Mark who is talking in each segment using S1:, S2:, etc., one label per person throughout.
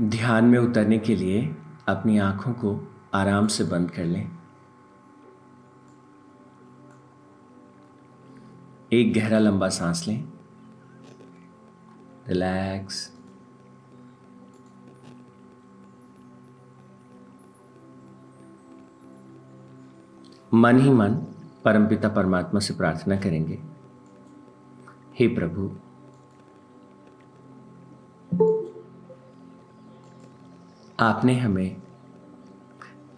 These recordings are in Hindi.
S1: ध्यान में उतरने के लिए अपनी आँखों को आराम से बंद कर लें। एक गहरा लंबा सांस लें। रिलैक्स। मन ही मन परमपिता परमात्मा से प्रार्थना करेंगे। हे प्रभु आपने हमें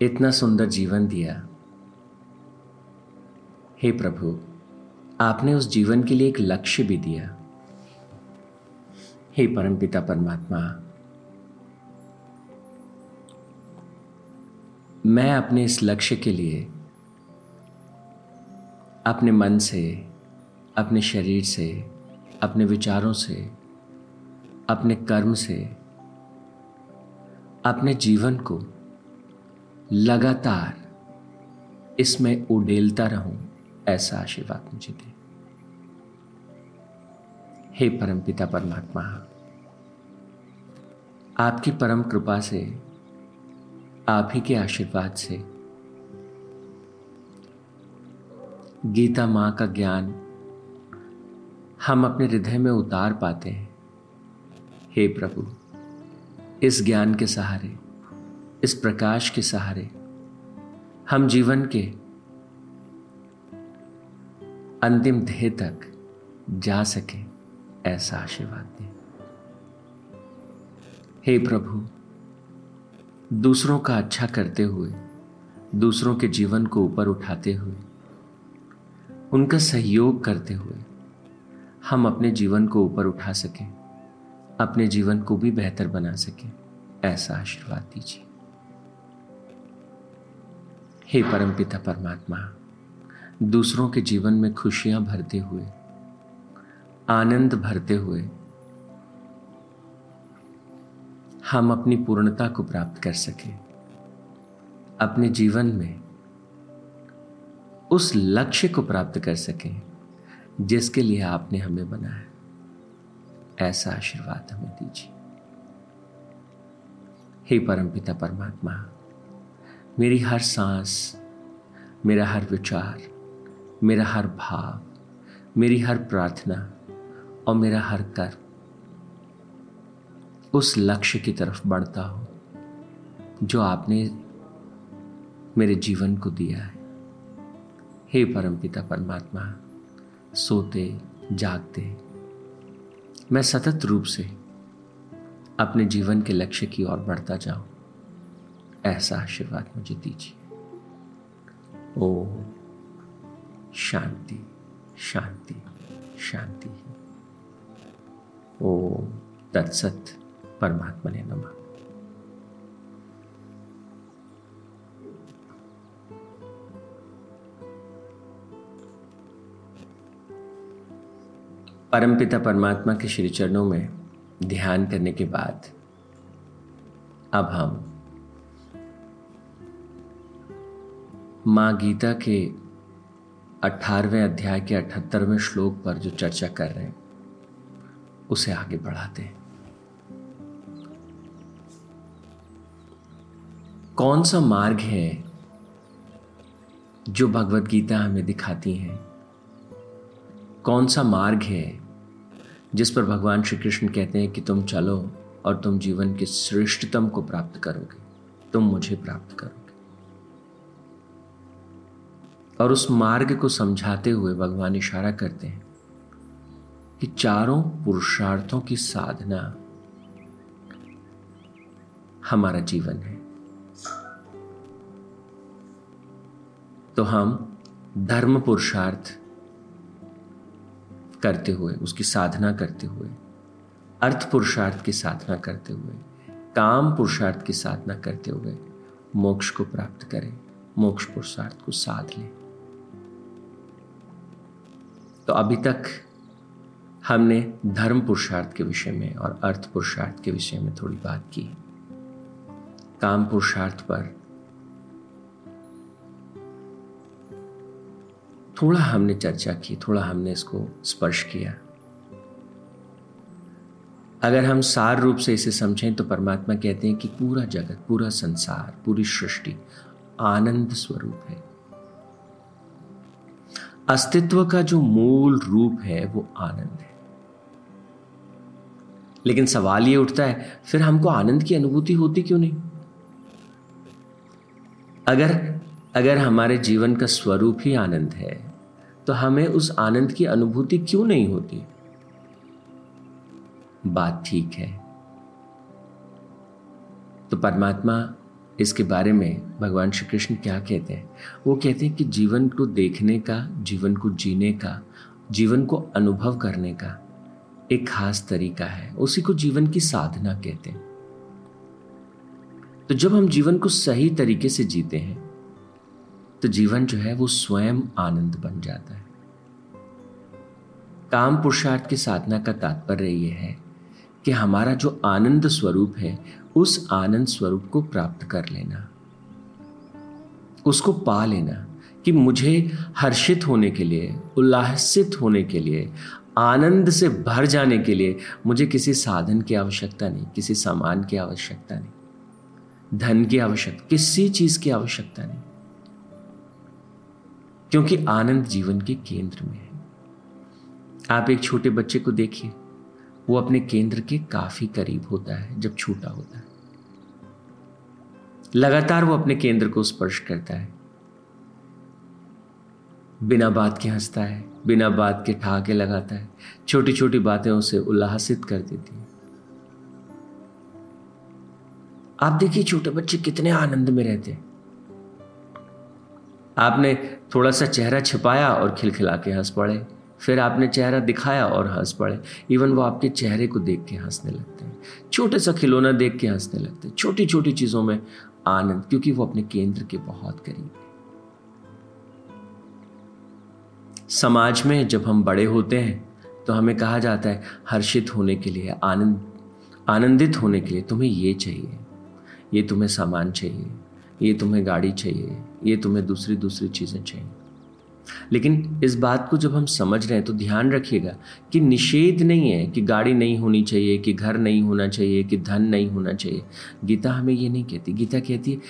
S1: इतना सुंदर जीवन दिया। हे प्रभु, आपने उस जीवन के लिए एक लक्ष्य भी दिया। हे परमपिता परमात्मा, मैं अपने इस लक्ष्य के लिए अपने मन से, अपने शरीर से, अपने विचारों से, अपने कर्म से अपने जीवन को लगातार इसमें उडेलता रहूँ, ऐसा आशीर्वाद मुझे दे। हे परमपिता परमात्मा, आपकी परम कृपा से, आप ही के आशीर्वाद से, गीता माँ का ज्ञान हम अपने हृदय में उतार पाते हैं। हे प्रभु इस ज्ञान के सहारे, इस प्रकाश के सहारे, हम जीवन के अंतिम ध्येय तक जा सके ऐसा आशीर्वाद दें। हे प्रभु, दूसरों का अच्छा करते हुए, दूसरों के जीवन को ऊपर उठाते हुए, उनका सहयोग करते हुए हम अपने जीवन को ऊपर उठा सकें। अपने जीवन को भी बेहतर बना सके, ऐसा आशीर्वाद दीजिए। हे परमपिता परमात्मा, दूसरों के जीवन में खुशियाँ भरते हुए, आनंद भरते हुए, हम अपनी पूर्णता को प्राप्त कर सके। अपने जीवन में उस लक्ष्य को प्राप्त कर सकें, जिसके लिए आपने हमें बनाया। ऐसा आशीर्वाद हमें दीजिए। हे परमपिता परमात्मा, मेरी हर सांस, मेरा हर विचार, मेरा हर भाव, मेरी हर प्रार्थना और मेरा हर कर्म उस लक्ष्य की तरफ़ बढ़ता हो जो आपने मेरे जीवन को दिया है। हे परमपिता परमात्मा, सोते, जागते मैं सतत रूप से अपने जीवन के लक्ष्य की ओर बढ़ता जाऊँ। ऐसा आशीर्वाद मुझे दीजिए। ओ, शांति शांति शांति। ओ, तत्सत परमात्मा ने नमा। परमपिता परमात्मा के श्री चरणों में ध्यान करने के बाद अब हम माँ गीता के अठारहवें अध्याय के अठहत्तरवें श्लोक पर जो चर्चा कर रहे हैं, उसे आगे बढ़ाते हैं। कौन सा मार्ग है जो भगवत गीता हमें दिखाती है? कौन सा मार्ग है जिस पर भगवान श्री कृष्ण कहते हैं कि तुम चलो और तुम जीवन के श्रेष्ठतम को प्राप्त करोगे। तुम मुझे प्राप्त करोगे। और उस मार्ग को समझाते हुए भगवान इशारा करते हैं कि चारों पुरुषार्थों की साधना हमारा जीवन है। तो हम धर्म पुरुषार्थ करते हुए, उसकी साधना करते हुए, अर्थ पुरुषार्थ की साधना करते हुए, काम पुरुषार्थ की साधना करते हुए मोक्ष को प्राप्त करें, मोक्ष पुरुषार्थ को साध लें। तो अभी तक हमने धर्म पुरुषार्थ के विषय में और अर्थ पुरुषार्थ के विषय में थोड़ी बात की। काम पुरुषार्थ पर थोड़ा हमने चर्चा की, थोड़ा हमने इसको स्पर्श किया। अगर हम सार रूप से इसे समझें तो परमात्मा कहते हैं कि पूरा जगत, पूरा संसार, पूरी सृष्टि आनंद स्वरूप है। अस्तित्व का जो मूल रूप है, वो आनंद है। लेकिन सवाल ये उठता है, फिर हमको आनंद की अनुभूति होती क्यों नहीं? अगर अगर हमारे जीवन का स्वरूप ही आनंद है तो हमें उस आनंद की अनुभूति क्यों नहीं होती? बात ठीक है। तो परमात्मा इसके बारे में भगवान श्री कृष्ण क्या कहते हैं? वो कहते हैं कि जीवन को देखने का, जीवन को जीने का, जीवन को अनुभव करने का एक खास तरीका है। उसी को जीवन की साधना कहते हैं। तो जब हम जीवन को सही तरीके से जीते हैं तो जीवन जो है वो स्वयं आनंद बन जाता है। काम पुरुषार्थ की साधना का तात्पर्य यह है कि हमारा जो आनंद स्वरूप है, उस आनंद स्वरूप को प्राप्त कर लेना। उसको पा लेना कि मुझे हर्षित होने के लिए, उल्लासित होने के लिए, आनंद से भर जाने के लिए मुझे किसी साधन की आवश्यकता नहीं, किसी सामान की आवश्यकता नहीं, धन की आवश्यकता, किसी चीज़ की आवश्यकता नहीं। क्योंकि आनंद जीवन के केंद्र में है। आप एक छोटे बच्चे को देखिए, वो अपने केंद्र के काफ़ी करीब होता है, जब छोटा होता है। लगातार वो अपने केंद्र को स्पर्श करता है। बिना बात के हंसता है, बिना बात के ठहाके लगाता है छोटी छोटी बातें उसे उल्लासित कर देती हैं। आप देखिए छोटे बच्चे कितने आनंद में रहते हैं। आपने थोड़ा सा चेहरा छिपाया और खिलखिला के हंस पड़े। फिर आपने चेहरा दिखाया और हंस पड़े। इवन वो आपके चेहरे को देख के हंसने लगते हैं। छोटे सा खिलौना देख के हंसने लगते हैं। छोटी छोटी चीज़ों में आनंद, क्योंकि वो अपने केंद्र के बहुत करीब है। समाज में जब हम बड़े होते हैं तो हमें कहा जाता है, हर्षित होने के लिए, आनंद, आनंदित होने के लिए तुम्हें ये चाहिए। ये तुम्हें सामान चाहिए। ये तुम्हें गाड़ी चाहिए। ये तुम्हें दूसरी दूसरी चीज़ें चाहिए। लेकिन इस बात को जब हम समझ रहे हैं तो ध्यान रखिएगा कि निषेध नहीं है कि गाड़ी नहीं होनी चाहिए, कि घर नहीं होना चाहिए, कि धन नहीं होना चाहिए। गीता हमें ये नहीं कहती। गीता कहती है,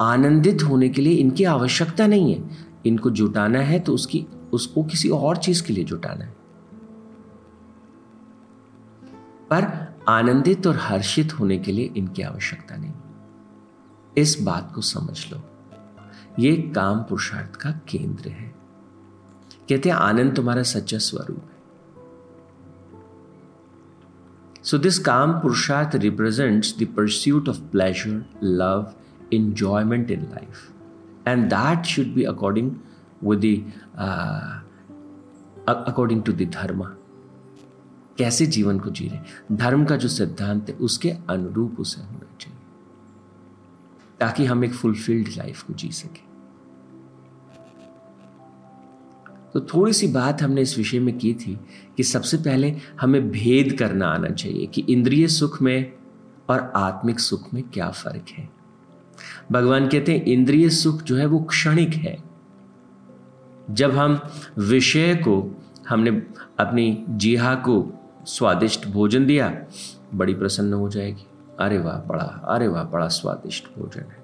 S1: आनंदित होने के लिए इनकी आवश्यकता नहीं है। इनको जुटाना है तो उसकी, उसको किसी और चीज़ के लिए जुटाना है। पर आनंदित और हर्षित होने के लिए इनकी आवश्यकता नहीं। इस बात को समझ लो। ये काम पुरुषार्थ का केंद्र है। कहते हैं आनंद तुम्हारा सच्चा स्वरूप है। So this kama purushartha represents the pursuit of pleasure love enjoyment in life. And that should be according with the uh, according dharma. कैसे जीवन को जी रहे धर्म का जो सिद्धांत है उसके अनुरूप उसे होना चाहिए। ताकि हम एक फुलफिल्ड लाइफ को जी सके। तो थोड़ी सी बात हमने इस विषय में की थी कि सबसे पहले हमें भेद करना आना चाहिए कि इंद्रिय सुख में और आत्मिक सुख में क्या फ़र्क है। भगवान कहते हैं, इंद्रिय सुख जो है वो क्षणिक है। जब हम विषय को, हमने अपनी जीहा को स्वादिष्ट भोजन दिया, बड़ी प्रसन्न हो जाएगी। अरे वाह, बड़ा, अरे वाह, बड़ा स्वादिष्ट भोजन है।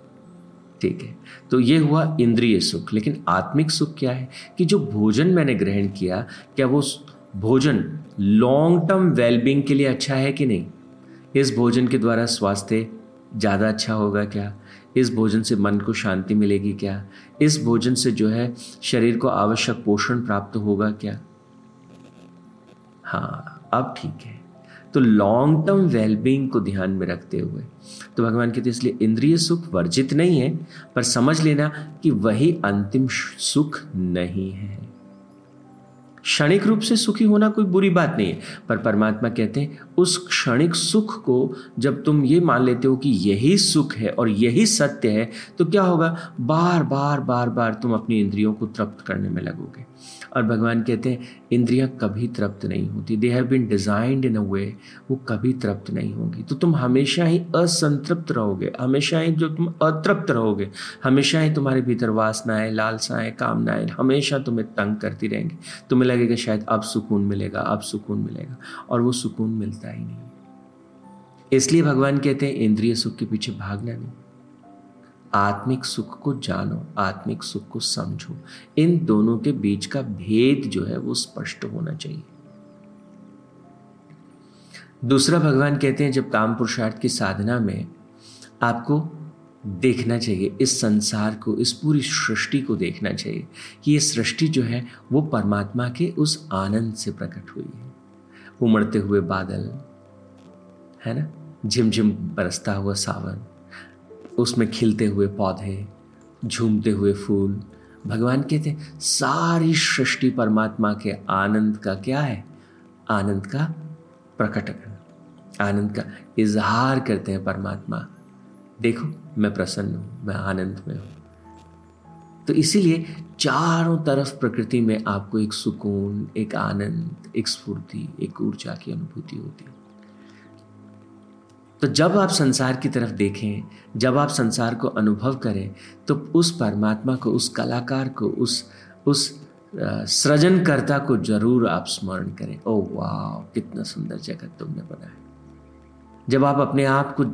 S1: ठीक है तो ये हुआ इंद्रिय सुख। लेकिन आत्मिक सुख क्या है? कि जो भोजन मैंने ग्रहण किया, क्या वो भोजन लॉन्ग टर्म वेलबींग के लिए अच्छा है कि नहीं? इस भोजन के द्वारा स्वास्थ्य ज़्यादा अच्छा होगा क्या? इस भोजन से मन को शांति मिलेगी क्या? इस भोजन से जो है, शरीर को आवश्यक पोषण प्राप्त होगा क्या? हाँ अब ठीक है। तो लॉन्ग टर्म वेलबींग को ध्यान में रखते हुए। तो भगवान कहते इसलिए इंद्रिय सुख वर्जित नहीं है, पर समझ लेना कि वही अंतिम सुख नहीं है। क्षणिक रूप से सुखी होना कोई बुरी बात नहीं है। पर परमात्मा कहते हैं, उस क्षणिक सुख को जब तुम ये मान लेते हो कि यही सुख है और यही सत्य है तो क्या होगा? बार बार बार बार तुम अपनी इंद्रियों को तृप्त करने में लगोगे। और भगवान कहते हैं, इंद्रियाँ कभी तृप्त नहीं होती। They have been designed in a way वो कभी तृप्त नहीं होंगी। तो तुम हमेशा ही असंतृप्त रहोगे। हमेशा ही जो तुम अतृप्त रहोगे, हमेशा ही तुम्हारे भीतर वासनाएँ, लालसाएँ, कामनाएँ, हमेशा तुम्हें तंग करती रहेंगी। तुम्हें लगेगा शायद अब सुकून मिलेगा, अब सुकून मिलेगा, और वो सुकून मिलता ही नहीं। इसलिए भगवान कहते हैं, इंद्रिय सुख के पीछे भागना नहीं। आत्मिक सुख को जानो, आत्मिक सुख को समझो। इन दोनों के बीच का भेद जो है, वो स्पष्ट होना चाहिए। दूसरा भगवान कहते हैं, जब काम पुरुषार्थ की साधना में आपको देखना चाहिए, इस संसार को, इस पूरी सृष्टि को देखना चाहिए कि ये सृष्टि जो है, वो परमात्मा के उस आनंद से प्रकट हुई है। उमड़ते हुए बादल, है ना? झिमझिम बरसता हुआ सावन, उसमें खिलते हुए पौधे, झूमते हुए फूल। भगवान कहते हैं, सारी सृष्टि परमात्मा के आनंद का क्या है? आनंद का प्रकटन आनंद का इजहार करते हैं परमात्मा। देखो, मैं प्रसन्न हूँ, मैं आनंद में हूँ। तो इसीलिए चारों तरफ़ प्रकृति में आपको एक सुकून, एक आनंद, एक स्फूर्ति, एक ऊर्जा की अनुभूति होती है। तो जब आप संसार की तरफ़ देखें, जब आप संसार को अनुभव करें तो उस परमात्मा को, उस कलाकार को, उस उस सृजनकर्ता को ज़रूर आप स्मरण करें। ओ वाह कितना सुंदर जगत तुमने बनाया। जब आप अपने आप को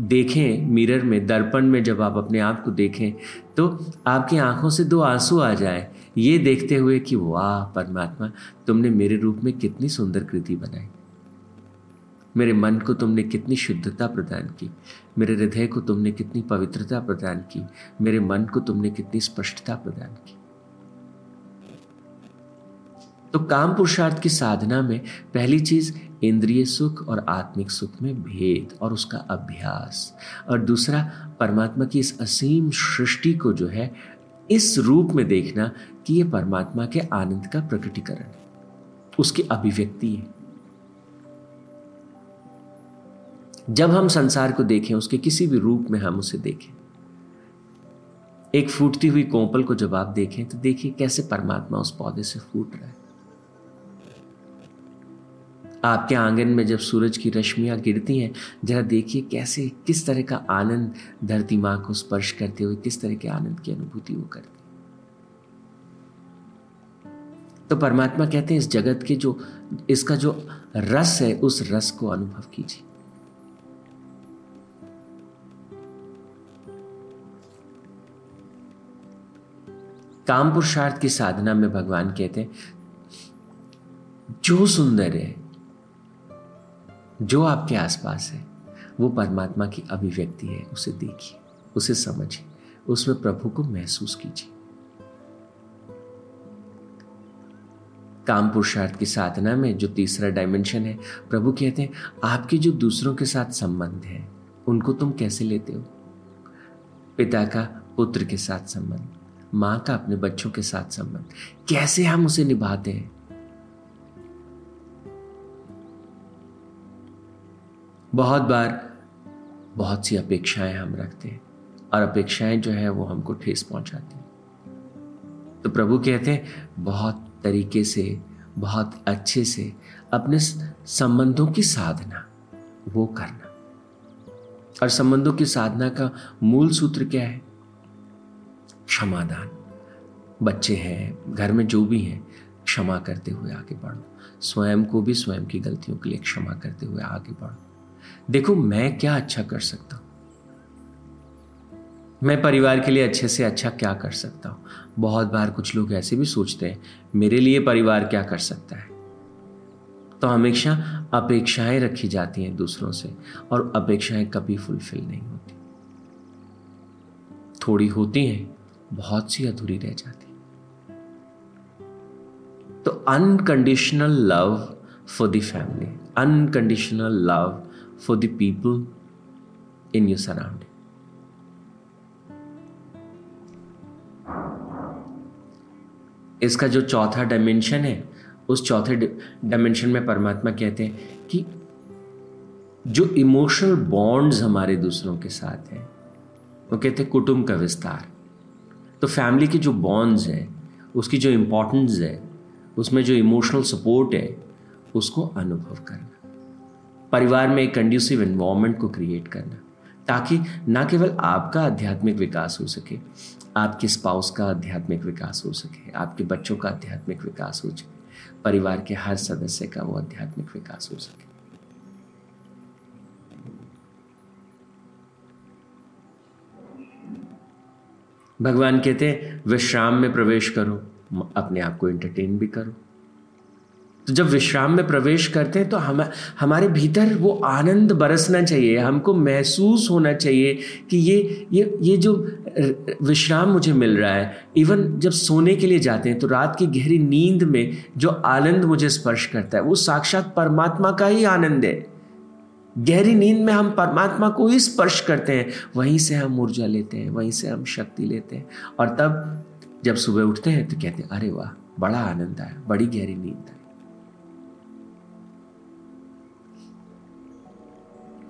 S1: देखें मिरर में, दर्पण में जब आप अपने आप को देखें तो आपकी आँखों से दो आँसू आ जाए। ये देखते हुए कि, वाह, परमात्मा, तुमने मेरे रूप में कितनी सुंदर कृति बनाई। मेरे मन को तुमने कितनी शुद्धता प्रदान की। मेरे हृदय को तुमने कितनी पवित्रता प्रदान की। मेरे मन को तुमने कितनी स्पष्टता प्रदान की। तो काम पुरुषार्थ की साधना में पहली चीज़ इंद्रिय सुख और आत्मिक सुख में भेद और उसका अभ्यास। और दूसरा, परमात्मा की इस असीम सृष्टि को जो है, इस रूप में देखना कि यह परमात्मा के आनंद का प्रकटीकरण है उसकी अभिव्यक्ति है। जब हम संसार को देखें, उसके किसी भी रूप में हम उसे देखें। एक फूटती हुई कोंपल को जब आप देखें तो देखिए कैसे परमात्मा उस पौधे से फूट रहा है। आपके आँगन में जब सूरज की रश्मियाँ गिरती हैं, जरा देखिए कैसे, किस तरह का आनंद धरती माँ को स्पर्श करते हुए, किस तरह के आनंद की अनुभूति वो करती तो परमात्मा कहते हैं, इस जगत के जो, इसका जो रस है, उस रस को अनुभव कीजिए। काम पुरुषार्थ की साधना में भगवान कहते हैं, जो सुंदर है जो आपके आसपास है, वो परमात्मा की अभिव्यक्ति है, उसे देखिए, उसे समझिए, उसमें प्रभु को महसूस कीजिए। काम पुरुषार्थ की साधना में जो तीसरा डायमेंशन है, प्रभु कहते हैं, आपके जो दूसरों के साथ संबंध है, उनको तुम कैसे लेते हो? पिता का, पुत्र के साथ संबंध, माँ का अपने बच्चों के साथ संबंध, कैसे हम उसे निभाते हैं? बहुत बार बहुत सी अपेक्षाएँ हम रखते हैं और अपेक्षाएँ जो है वो हमको ठेस पहुंचाती हैं। तो प्रभु कहते हैं, बहुत तरीके से, बहुत अच्छे से अपने संबंधों की साधना, वो करना। और संबंधों की साधना का मूल सूत्र क्या है? क्षमादान। बच्चे हैं, घर में जो भी हैं, क्षमा करते हुए आगे बढ़ो। स्वयं को भी स्वयं की गलतियों के लिए क्षमा करते हुए आगे बढ़ो। देखो मैं क्या अच्छा कर सकता हूँ। मैं परिवार के लिए अच्छे से अच्छा क्या कर सकता हूँ? बहुत बार कुछ लोग ऐसे भी सोचते हैं, मेरे लिए परिवार क्या कर सकता है? तो हमेशा अपेक्षाएँ रखी जाती हैं दूसरों से और अपेक्षाएँ कभी फुलफिल नहीं होती। थोड़ी होती हैं, बहुत सी अधूरी रह जाती तो unconditional love for the family unconditional love for the people in your surrounding. इसका जो चौथा डायमेंशन है, उस चौथे डायमेंशन में परमात्मा कहते हैं कि जो इमोशनल बॉन्ड्स हमारे दूसरों के साथ हैं, वो कहते हैं कुटुंब का विस्तार तो फैमिली के जो बॉन्ड्स हैं, उसकी जो इम्पोर्टेंस है, उसमें जो इमोशनल सपोर्ट है, उसको अनुभव करना परिवार में एक कंड्यूसिव इन्वामेंट को क्रिएट करना, ताकि ना केवल आपका आध्यात्मिक विकास हो सके, आपके स्पाउस का आध्यात्मिक विकास हो सके, आपके बच्चों का आध्यात्मिक विकास हो सके, परिवार के हर सदस्य का वो आध्यात्मिक विकास हो सके। भगवान कहते हैं, विश्राम में प्रवेश करो अपने आप को एंटरटेन भी करो। तो जब विश्राम में प्रवेश करते हैं तो हम, हमारे भीतर वो आनंद बरसना चाहिए, हमको महसूस होना चाहिए कि ये ये ये जो विश्राम मुझे मिल रहा है। इवन जब सोने के लिए जाते हैं तो रात की गहरी नींद में जो आनंद मुझे स्पर्श करता है, वो साक्षात परमात्मा का ही आनंद है। गहरी नींद में हम परमात्मा को ही स्पर्श करते हैं, वहीं से हम ऊर्जा लेते हैं, वहीं से हम शक्ति लेते हैं। और तब जब सुबह उठते हैं तो कहते हैं, अरे वाह, बड़ा आनंद आया, बड़ी गहरी नींद आई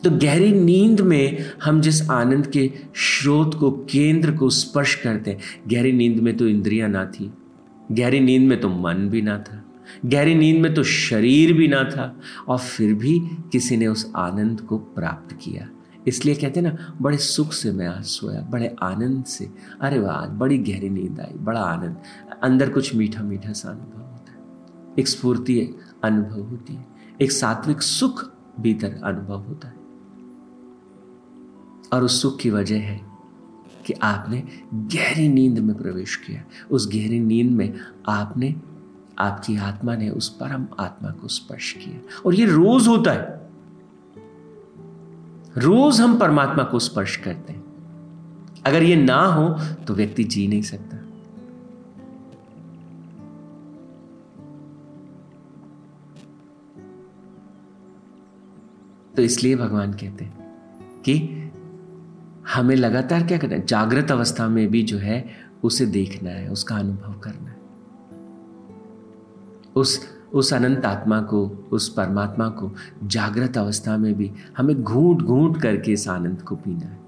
S1: तो गहरी नींद में हम जिस आनंद के स्रोत को, केंद्र को स्पर्श करते हैं, गहरी नींद में तो इंद्रियाँ ना थी, गहरी नींद में तो मन भी ना था, गहरी नींद में तो शरीर भी ना था, और फिर भी किसी ने उस आनंद को प्राप्त किया। इसलिए कहते हैं ना, बड़े सुख से मैं आज सोया, बड़े आनंद से, अरे वाह बड़ी गहरी नींद आई, बड़ा आनंद। अंदर कुछ मीठा मीठा सा अनुभव होता है, एक स्फूर्ति अनुभव होती है, एक सात्विक सुख भीतर अनुभव होता है। और उस सुख की वजह है कि आपने गहरी नींद में प्रवेश किया। उस गहरी नींद में आपने, आपकी आत्मा ने उस परम आत्मा को स्पर्श किया। और ये रोज होता है। रोज हम परमात्मा को स्पर्श करते हैं। अगर ये ना हो तो व्यक्ति जी नहीं सकता। तो इसलिए भगवान कहते हैं कि हमें लगातार क्या करना है? जागृत अवस्था में भी जो है, उसे देखना है, उसका अनुभव करना है। उस उस अनंत आत्मा को, उस परमात्मा को जागृत अवस्था में भी हमें घूट घूट करके इस आनंद को पीना है।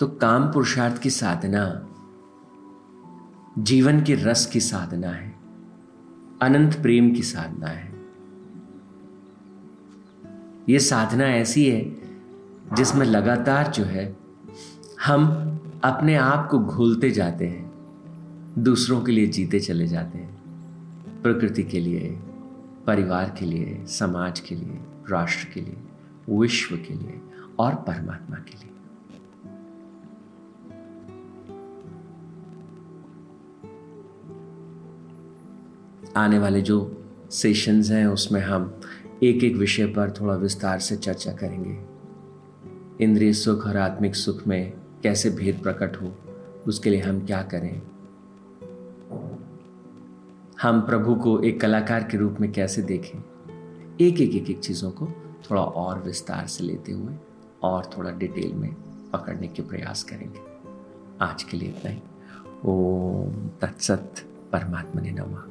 S1: तो काम पुरुषार्थ की साधना जीवन के रस की साधना है, अनंत प्रेम की साधना है। ये साधना ऐसी है जिसमें लगातार जो है, हम अपने आप को घोलते जाते हैं, दूसरों के लिए जीते चले जाते हैं, प्रकृति के लिए, परिवार के लिए, समाज के लिए, राष्ट्र के लिए, विश्व के लिए और परमात्मा के लिए। आने वाले जो सेशंस हैं, उसमें हम एक एक विषय पर थोड़ा विस्तार से चर्चा करेंगे। इंद्रिय सुख और आत्मिक सुख में कैसे भेद प्रकट हो, उसके लिए हम क्या करें? हम प्रभु को एक कलाकार के रूप में कैसे देखें? एक एक एक एक चीज़ों को थोड़ा और विस्तार से लेते हुए और थोड़ा डिटेल में पकड़ने के प्रयास करेंगे। आज के लिए इतना ही। ओम तत्सत परमात्मा ने नमा।